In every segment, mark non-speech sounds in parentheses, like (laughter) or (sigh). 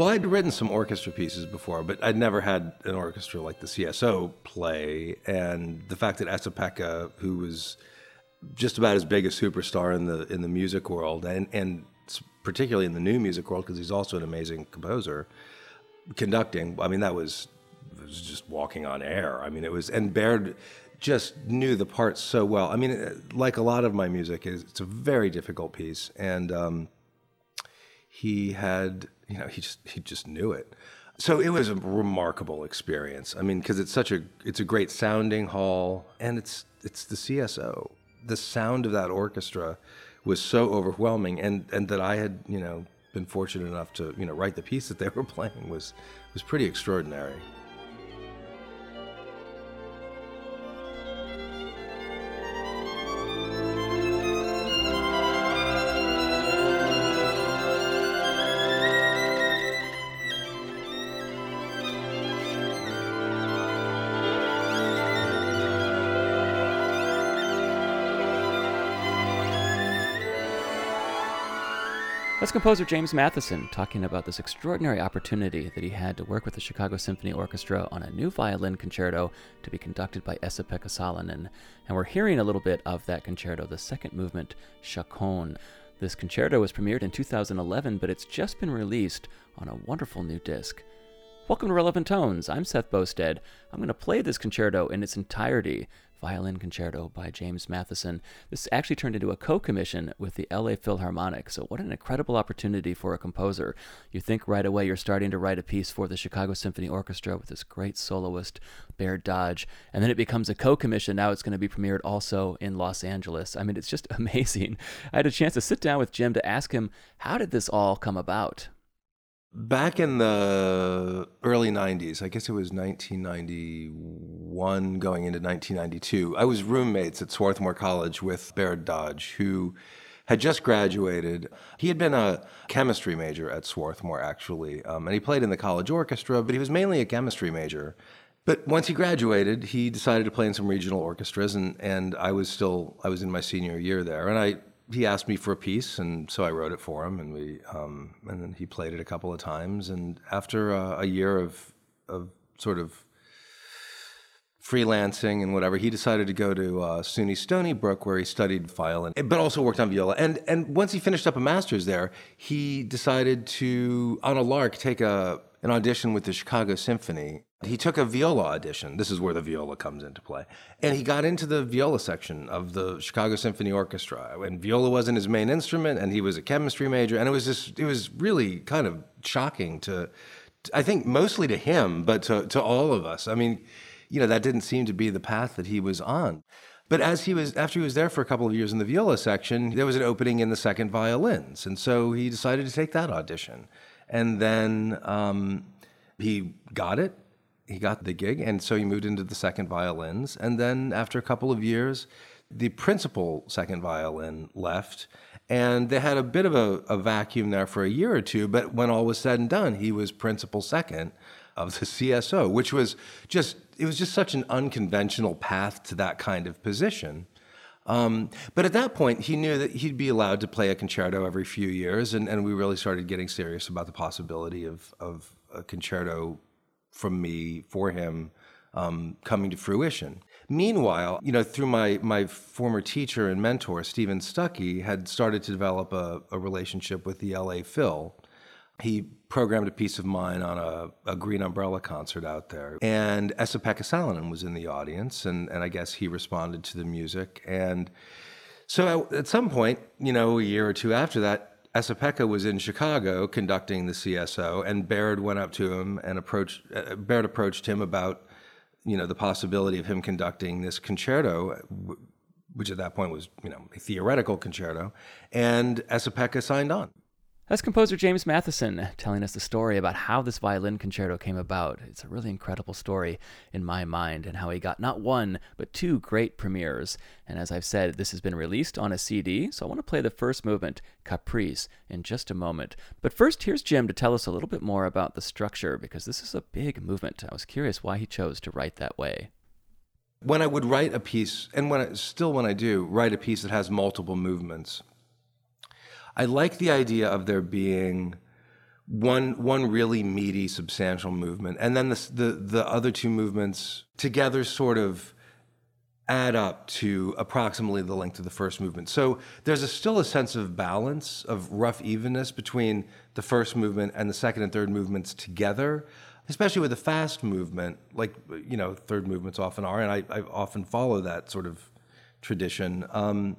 Well, I'd written some orchestra pieces before, but I'd never had an orchestra like the CSO play. And the fact that Esa-Pekka, who was just about as big a superstar in the in the music world, and and particularly in the new music world, because he's also an amazing composer, conducting. I mean, that was was just walking on air. I mean, it was and Baird just knew the parts so well. I mean, like a lot of my music, is it's a very difficult piece, and um, he had, you know, he just he just knew it. So it was a remarkable experience. I mean, because it's such a it's a great sounding hall, and it's it's the CSO. The sound of that orchestra was so overwhelming, and and that I had, you know, been fortunate enough to you know write the piece that they were (laughs) playing was was pretty extraordinary. That's composer James Matheson talking about this extraordinary opportunity that he had to work with the Chicago Symphony Orchestra on a new violin concerto to be conducted by Esa-Pekka Salonen. And we're hearing a little bit of that concerto, the second movement, Chaconne. This concerto was premiered in 2011, but it's just been released on a wonderful new disc. Welcome to Relevant Tones. I'm Seth Boustead. I'm going to play this concerto in its entirety Violin Concerto by James Matheson. This actually turned into a co commission with the LA Philharmonic, so what an incredible opportunity for a composer. You think right away you're starting to write a piece for the Chicago Symphony Orchestra with this great soloist, Baird Dodge, and then it becomes a co commission. Now it's going to be premiered also in Los Angeles. I mean, it's just (laughs) amazing. I had a chance to sit down with Jim to ask him, how did this all come about? Back in the early 90s, I guess it was 1991 going into 1992, I was roommates at Swarthmore College with Baird Dodge, who had just graduated. He had been a chemistry major at Swarthmore, actually, um, and he played in the college orchestra, but he was mainly a chemistry major. But once he graduated, he decided to play in some regional orchestras, and, and I was still I was in my senior year there, and I he asked me for a piece, and so I wrote it for him, and we um, and then he played it a couple of times. And after uh, a year of of sort of freelancing and whatever, he decided to go to uh, SUNY Stony Brook, where he studied violin, but also worked on viola. And and once he finished up a master's there, he decided to, on a lark, take a an audition with the Chicago Symphony he took a viola audition. This is where the viola comes into play. And he got into the viola section of the Chicago Symphony Orchestra. And viola wasn't his main instrument, and he was a chemistry major. And it was just, it was really kind of shocking to, I think mostly to him, but to, to all of us. I mean, you know, that didn't seem to be the path that he was on. But as he was, after he was there for a couple of years in the viola section, there was an opening in the second violins. And so he decided to take that audition. And then um, he got it he got the gig, and so he moved into the second violins. And then after a couple of years, the principal second violin left, and they had a bit of a, a, vacuum there for a year or two. But when all was said and done, he was principal second of the CSO, which was just it was just such an unconventional path to that kind of position. Um, but at that point, he knew that he'd be allowed to play a concerto every few years, and, and we really started getting serious about the possibility of, of a concerto from me for him um, coming to fruition. Meanwhile, you know, through my my former teacher and mentor Steven Stucky had started to develop a, a relationship with the LA Phil. He programmed a piece of mine on a, a Green Umbrella concert out there, and Esa-Pekka Salonen was in the audience, and and I guess he responded to the music and. So at some point, you know, a year or two after that, Esa-Pekka was in Chicago conducting the CSO, and Baird went up to him and approached. Uh, Baird approached him about, you know, the possibility of him conducting this concerto, which at that point was, you know, a theoretical concerto, and Esa-Pekka signed on. That's composer James Matheson telling us the story about how this violin concerto came about. It's a really incredible story in my mind, and how he got not one, but two great premieres. And as I've said, this has been released on a CD, so I want to play the first movement, Caprice, in just a moment. But first, here's Jim to tell us a little bit more about the structure, because this is a big movement. I was curious why he chose to write that way. When I would write a piece, and when I, still when I do, write a piece that has multiple movements, I like the idea of there being one one really meaty, substantial movement, and then the the, the other two movements together sort of add up to approximately the length of the first movement. So there's a, still a sense of balance, of rough evenness between the first movement and the second and third movements together, especially with the fast movement, like, you know, third movements often are, and I, I often follow that sort of tradition. Um,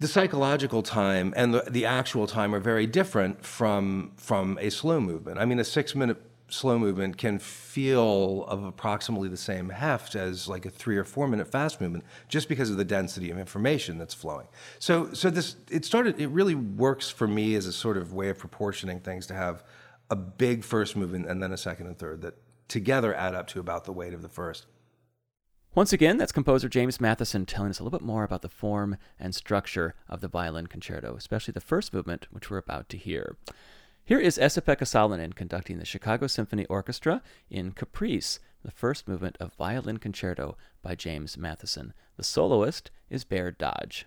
the psychological time and the, the actual time are very different from from a slow movement. I mean, a six minute slow movement can feel of approximately the same heft as like a three or four minute fast movement just because of the density of information that's flowing so so this it started it really works for me as a sort of way of proportioning things to have a big first movement and then a second and third that together add up to about the weight of the first once again, that's composer James Matheson telling us a little bit more about the form and structure of the violin concerto, especially the first movement, which we're about to hear. Here is Esa-Pekka Salonen conducting the Chicago Symphony Orchestra in Caprice, the first movement of Violin Concerto by James Matheson. The soloist is Baird Dodge.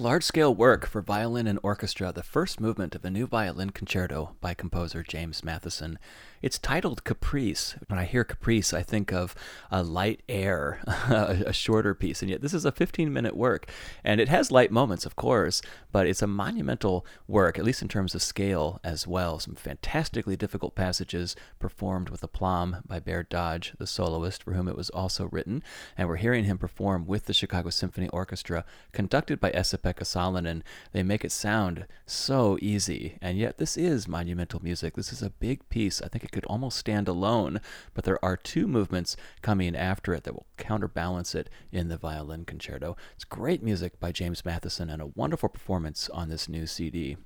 Large scale work for violin and orchestra, the first movement of the new violin concerto by composer James Matheson. It's titled Caprice. When I hear Caprice, I think of a light air, (laughs) a shorter piece, and yet this is a 15 minute work. And it has light moments, of course, but it's a monumental work, at least in terms of scale as well. Some fantastically difficult passages performed with aplomb by Baird Dodge, the soloist, for whom it was also written. And we're hearing him perform with the Chicago Symphony Orchestra, conducted by Esa-Pekka Salonen. They make it sound so easy, and yet this is monumental music. This is a big piece. I think it could almost stand alone, but there are two movements coming after it that will counterbalance it in the violin concerto. It's great music by James Matheson and a wonderful performance on this new CD.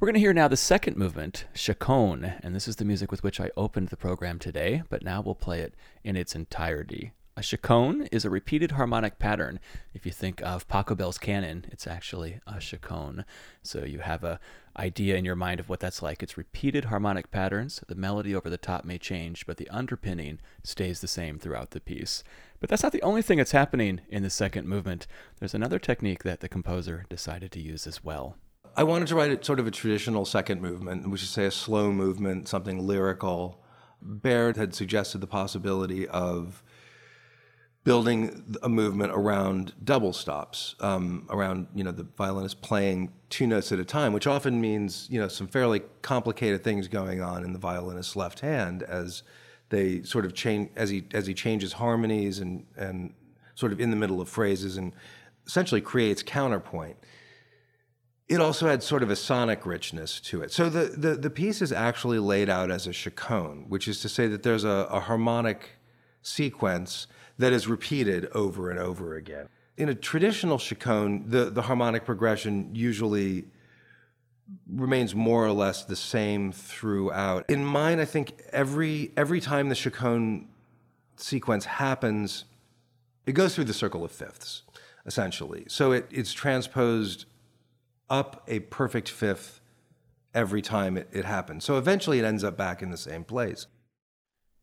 We're going to hear now the second movement, Chaconne, and this is the music with which I opened the program today, but now we'll play it in its entirety. A chaconne is a repeated harmonic pattern. If you think of Pachelbel's canon, it's actually a chaconne. So you have a idea in your mind of what that's like. It's repeated harmonic patterns. The melody over the top may change, but the underpinning stays the same throughout the piece. But that's not the only thing that's happening in the second movement. There's another technique that the composer decided to use as well. I wanted to write sort of a traditional second movement, which is say a slow movement, something lyrical. Baird had suggested the possibility of building a movement around double stops, um, around you know the violinist playing two notes at a time, which often means you know some fairly complicated things going on in the violinist's left hand as they sort of change as he as he changes harmonies and and sort of in the middle of phrases and essentially creates counterpoint. It also had sort of a sonic richness to it. So the, the, the piece is actually laid out as a chaconne, which is to say that there's a, a harmonic sequence that is repeated over and over again. In a traditional chaconne, the, the harmonic progression usually remains more or less the same throughout. In mine, I think every every time the chaconne sequence happens, it goes through the circle of fifths, essentially. So it, it's transposed up a perfect fifth every time it, it happens. So eventually it ends up back in the same place.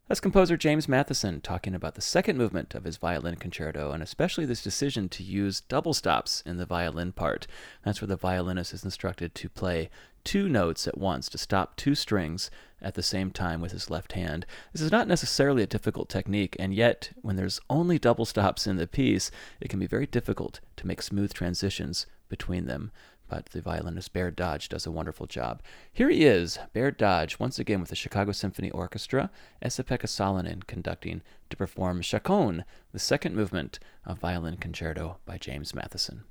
That's composer James Matheson talking about the second movement of his violin concerto, and especially this decision to use double stops in the violin part. That's where the violinist is instructed to play two notes at once, to stop two strings at the same time with his left hand. This is not necessarily a difficult technique, and yet, when there's only double stops in the piece, it can be very difficult to make smooth transitions between them but the violinist Baird Dodge does a wonderful job. Here he is, Baird Dodge, once again with the Chicago Symphony Orchestra, Esa-Pekka Salonen conducting to perform Chaconne, the second movement of Violin Concerto by James Matheson.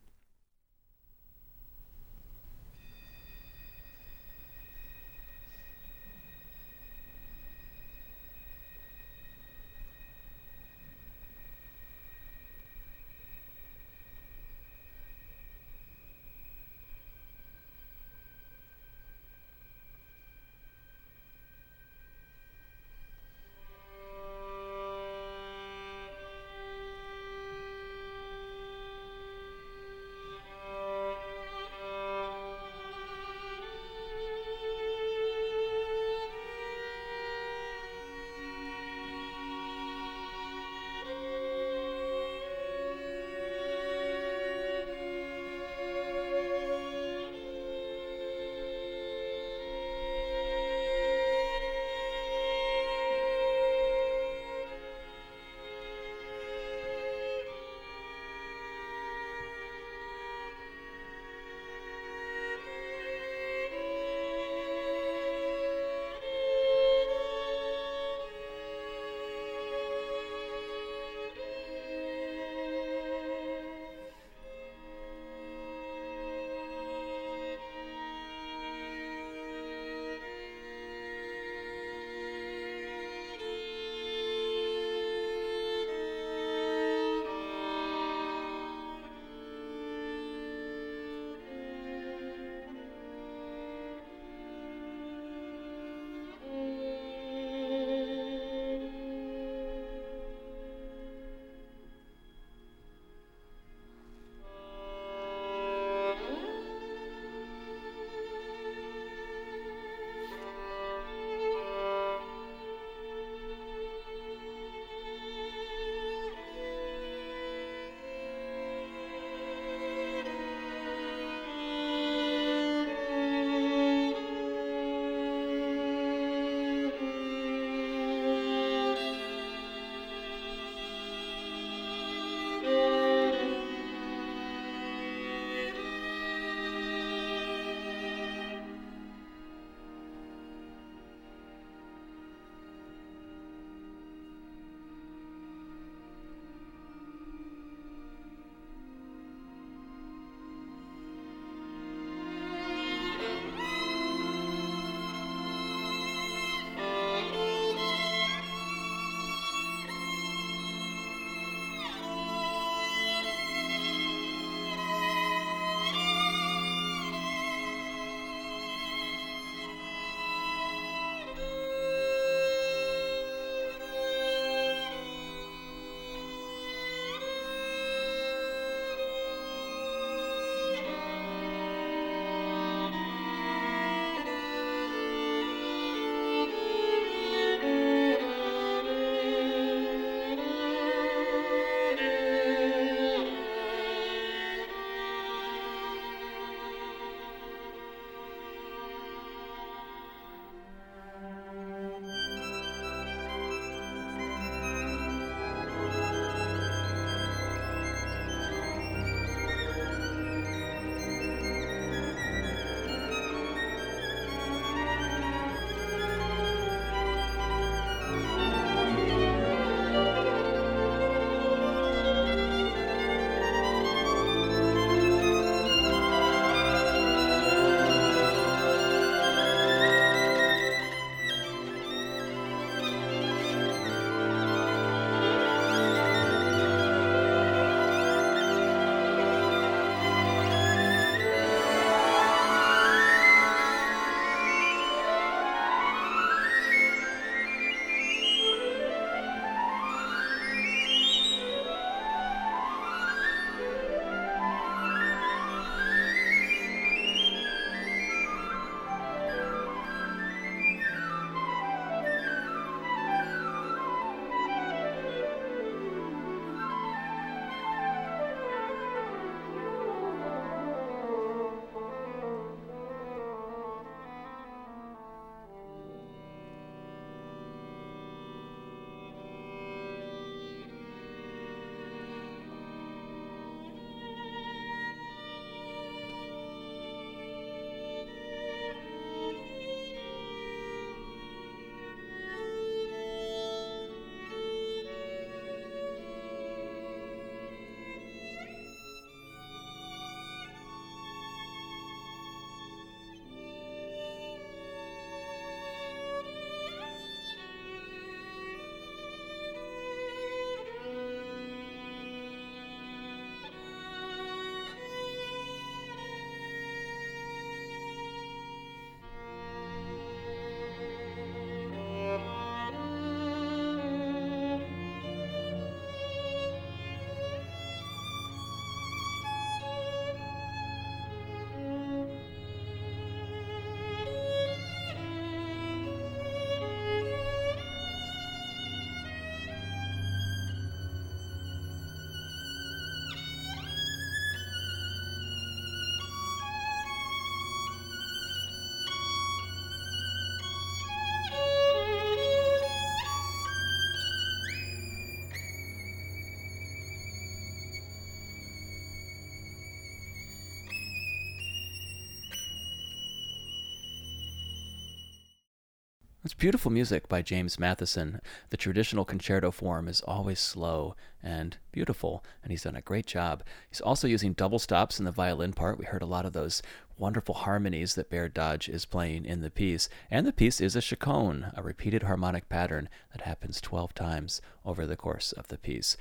Beautiful music by James Matheson. The traditional concerto form is always slow and beautiful, and he's done a great job. He's also using double stops in the violin part. We heard a lot of those wonderful harmonies that Baird Dodge is playing in the piece. And the piece is a chaconne, a repeated harmonic pattern that happens 12 times over the course of the piece.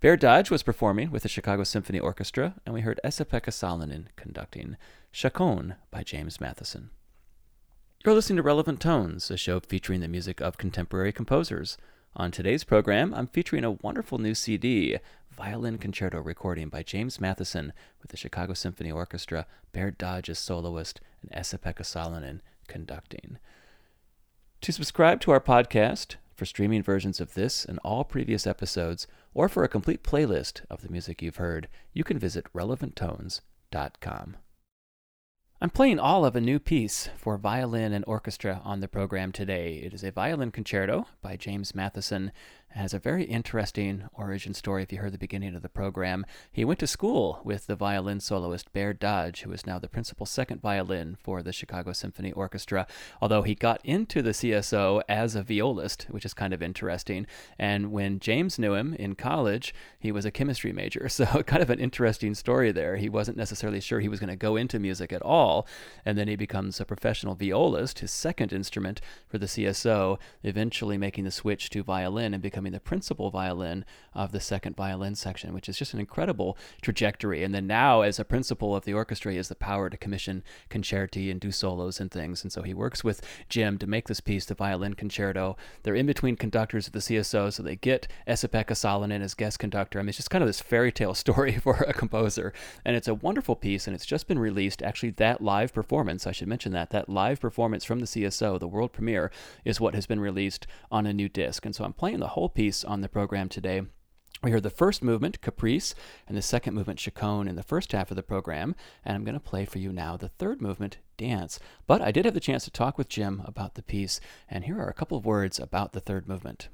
Baird Dodge was performing with the Chicago Symphony Orchestra, and we heard Esa-Pekka Salonen conducting Chaconne by James Matheson. You're listening to Relevant Tones, a show featuring the music of contemporary composers. On today's program, I'm featuring a wonderful new CD, Violin Concerto recording by James Matheson with the Chicago Symphony Orchestra, Baird Dodge as soloist, and Esa-Pekka Salonen conducting. To subscribe to our podcast, for streaming versions of this and all previous episodes, or for a complete playlist of the music you've heard, you can visit relevanttones.com. I'm playing all of a new piece for violin and orchestra on the program today. It is a violin concerto by James Matheson has a very interesting origin story. If you heard the beginning of the program, he went to school with the violin soloist Baird Dodge, who is now the principal second violin for the Chicago Symphony Orchestra. Although he got into the CSO as a violist, which is kind of interesting. And when James knew him in college, he was a chemistry major. (laughs) So, kind of an interesting story there. He wasn't necessarily sure he was going to go into music at all. And then he becomes a professional violist, his second instrument for the CSO, eventually making the switch to violin and becoming becoming the principal violin of the second violin section, which is just an incredible trajectory. And then now, as a principal of the orchestra, he has the power to commission concerti and do solos and things. And so he works with Jim to make this piece, the violin concerto. They're in between conductors of the CSO, so they get Esa-Pekka Salonen as guest conductor. I mean, it's just kind of this fairy tale (laughs) story for a composer. And it's a wonderful piece, and it's just been released. Actually, that live performance, I should mention that, that live performance from the CSO, the world premiere, is what has been released on a new disc. And so I'm playing the whole piece on the program today. We heard the first movement, Caprice, and the second movement, Chaconne, in the first half of the program, and I'm going to play for you now the third movement, Dance. But I did have the chance to talk with Jim about the piece, and here are a couple of words about the third movement.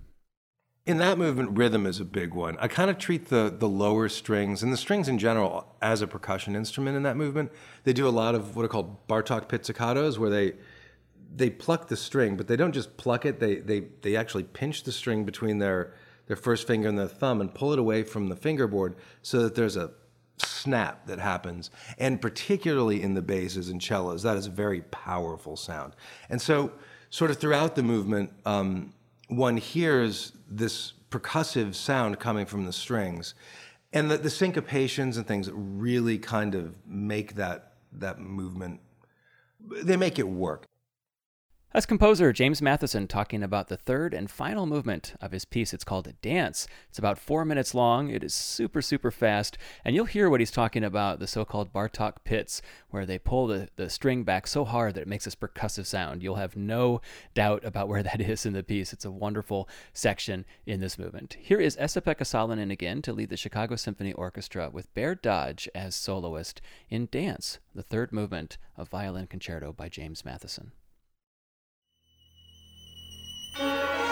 In that movement, rhythm is a big one. I kind of treat the, the lower strings and the strings in general as a percussion instrument in that movement. They do a lot of what are called Bartok pizzicatos, where they they pluck the string, but they don't just pluck it. They they they actually pinch the string between their their first finger and their thumb and pull it away from the fingerboard so that there's a snap that happens. And particularly in the basses and cellos, that is a very powerful sound. And so, sort of throughout the movement, um, one hears this percussive sound coming from the strings, and the, the syncopations and things really kind of make that that movement. They make it work. That's composer James Matheson talking about the third and final movement of his piece. It's called Dance. It's about four minutes long. It is super, super fast. And you'll hear what he's talking about the so called Bartok pizz, where they pull the, the string back so hard that it makes this percussive sound. You'll have no doubt about where that is in the piece. It's a wonderful section in this movement. Here is Esa-Pekka Salonen again to lead the Chicago Symphony Orchestra with Baird Dodge as soloist in Dance, the third movement of Violin Concerto by James Matheson. Música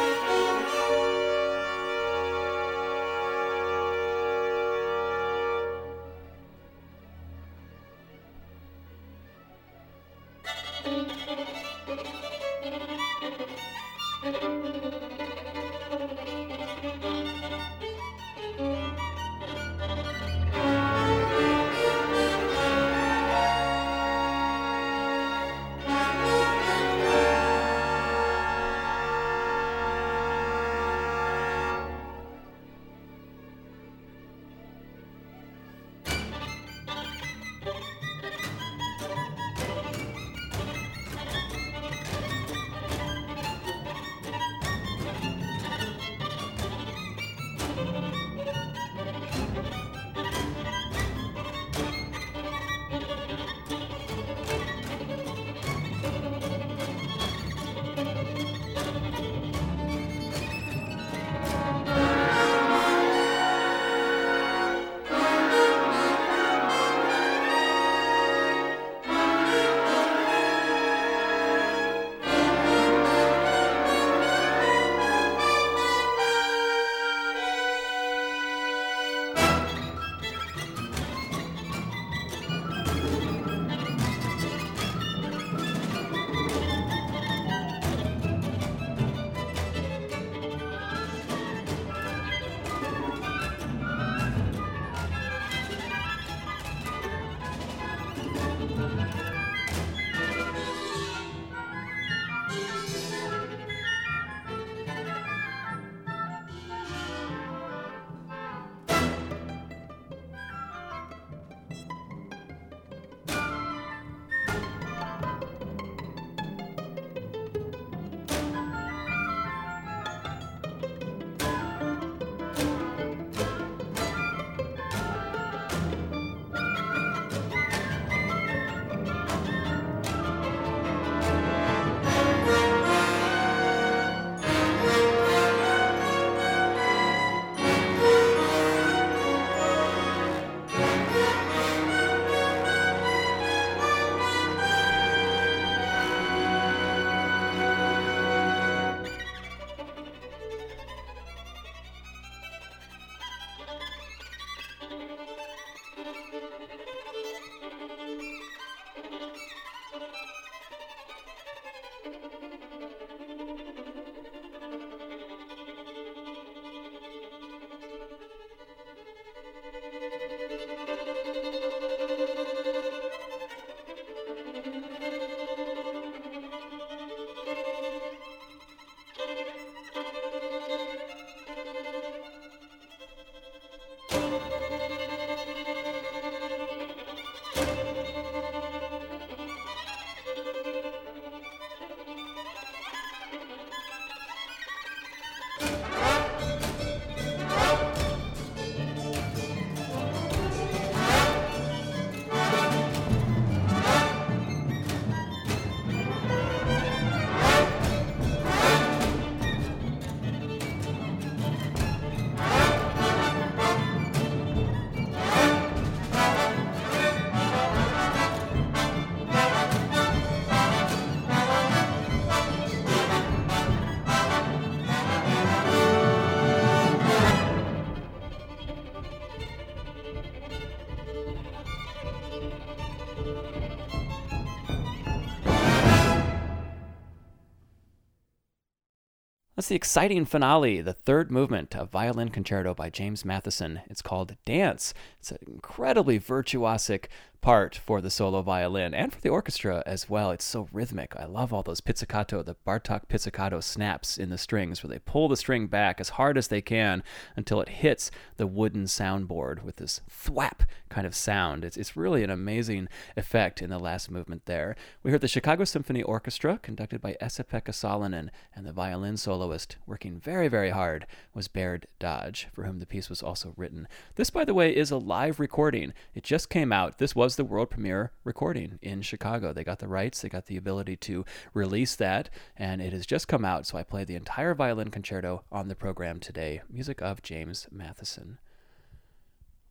That's the exciting finale, the third movement of Violin Concerto by James Matheson. It's called Dance. It's an incredibly virtuosic part for the solo violin and for the orchestra as well. It's so rhythmic. I love all those pizzicato, the Bartok pizzicato snaps in the strings where they pull the string back as hard as they can until it hits the wooden soundboard with this thwap kind of sound. It's, it's really an amazing effect in the last movement there. We heard the Chicago Symphony Orchestra, conducted by Esa-Pekka Salonen, and the violin soloist working very, very hard was Baird Dodge, for whom the piece was also written. This, by the way, is a live recording. It just came out. This was the world premiere recording in Chicago. They got the rights, they got the ability to release that, and it has just come out. So I played the entire violin concerto on the program today. Music of James Matheson.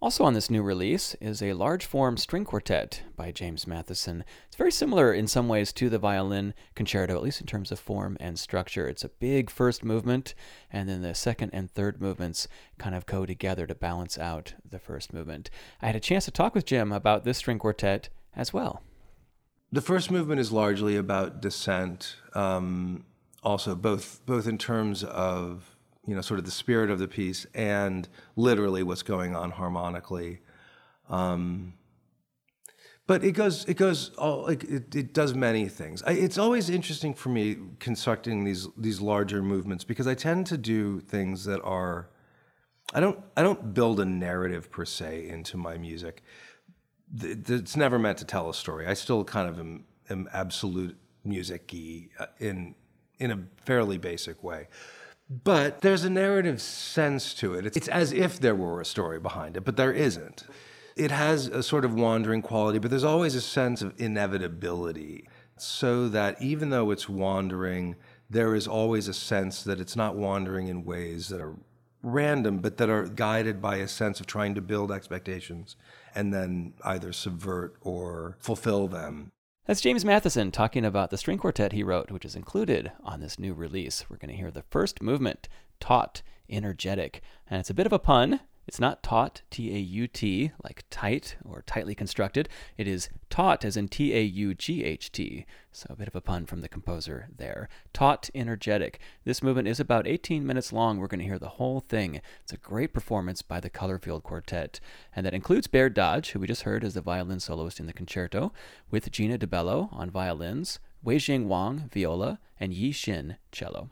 Also on this new release is a large form string quartet by James Matheson. It's very similar in some ways to the violin concerto, at least in terms of form and structure. It's a big first movement, and then the second and third movements kind of go together to balance out the first movement. I had a chance to talk with Jim about this string quartet as well. The first movement is largely about descent, um, also both both in terms of you know, sort of the spirit of the piece and literally what's going on harmonically. Um, but it goes, it goes all like it, it does many things. I, it's always interesting for me constructing these these larger movements because I tend to do things that are, I don't I don't build a narrative per se into my music. It's never meant to tell a story. I still kind of am, am absolute music-y uh, in in a fairly basic way. But there's a narrative sense to it. It's, as if there were a story behind it, but there isn't. It has a sort of wandering quality, but there's always a sense of inevitability. So that even though it's wandering, there is always a sense that it's not wandering in ways that are random, but that are guided by a sense of trying to build expectations and then either subvert or fulfill them. That's James Matheson talking about the string quartet he wrote, which is included on this new release. We're going to hear the first movement, Taut, Energetic. And it's a bit of a pun it's not taut, T A U T, like tight or tightly constructed. It is taught, as in T A U G H T. So a bit of a pun from the composer there. Taut, energetic. This movement is about 18 minutes long. We're going to hear the whole thing. It's a great performance by the Colorfield Quartet. And that includes Baird Dodge, who we just heard as the violin soloist in the concerto, with Gina DiBello on violins, Weijing Wang, viola, and Yi Xin, cello.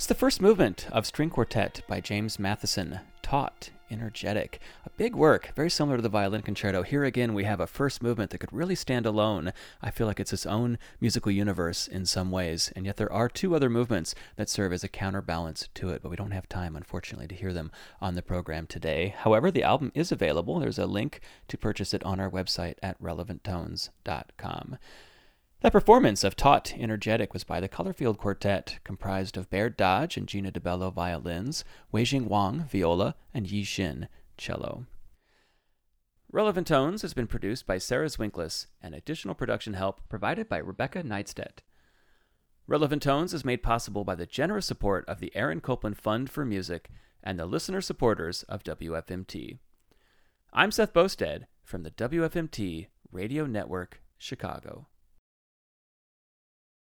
It's the first movement of String Quartet by James Matheson, Taut, Energetic. A big work, very similar to the violin concerto. Here again, we have a first movement that could really stand alone. I feel like it's its own musical universe in some ways, and yet there are two other movements that serve as a counterbalance to it, but we don't have time, unfortunately, to hear them on the program today. However, the album is available. There's a link to purchase it on our website at relevanttones.com. That performance of Taut Energetic was by the Colorfield Quartet, comprised of Baird Dodge and Gina DiBello violins, Weijing Wang viola, and Yi Xin cello. Relevant Tones has been produced by Sarah Zwinklis and additional production help provided by Rebecca Neidstedt. Relevant Tones is made possible by the generous support of the Aaron Copland Fund for Music and the listener supporters of WFMT. I'm Seth Boustead from the WFMT Radio Network, Chicago.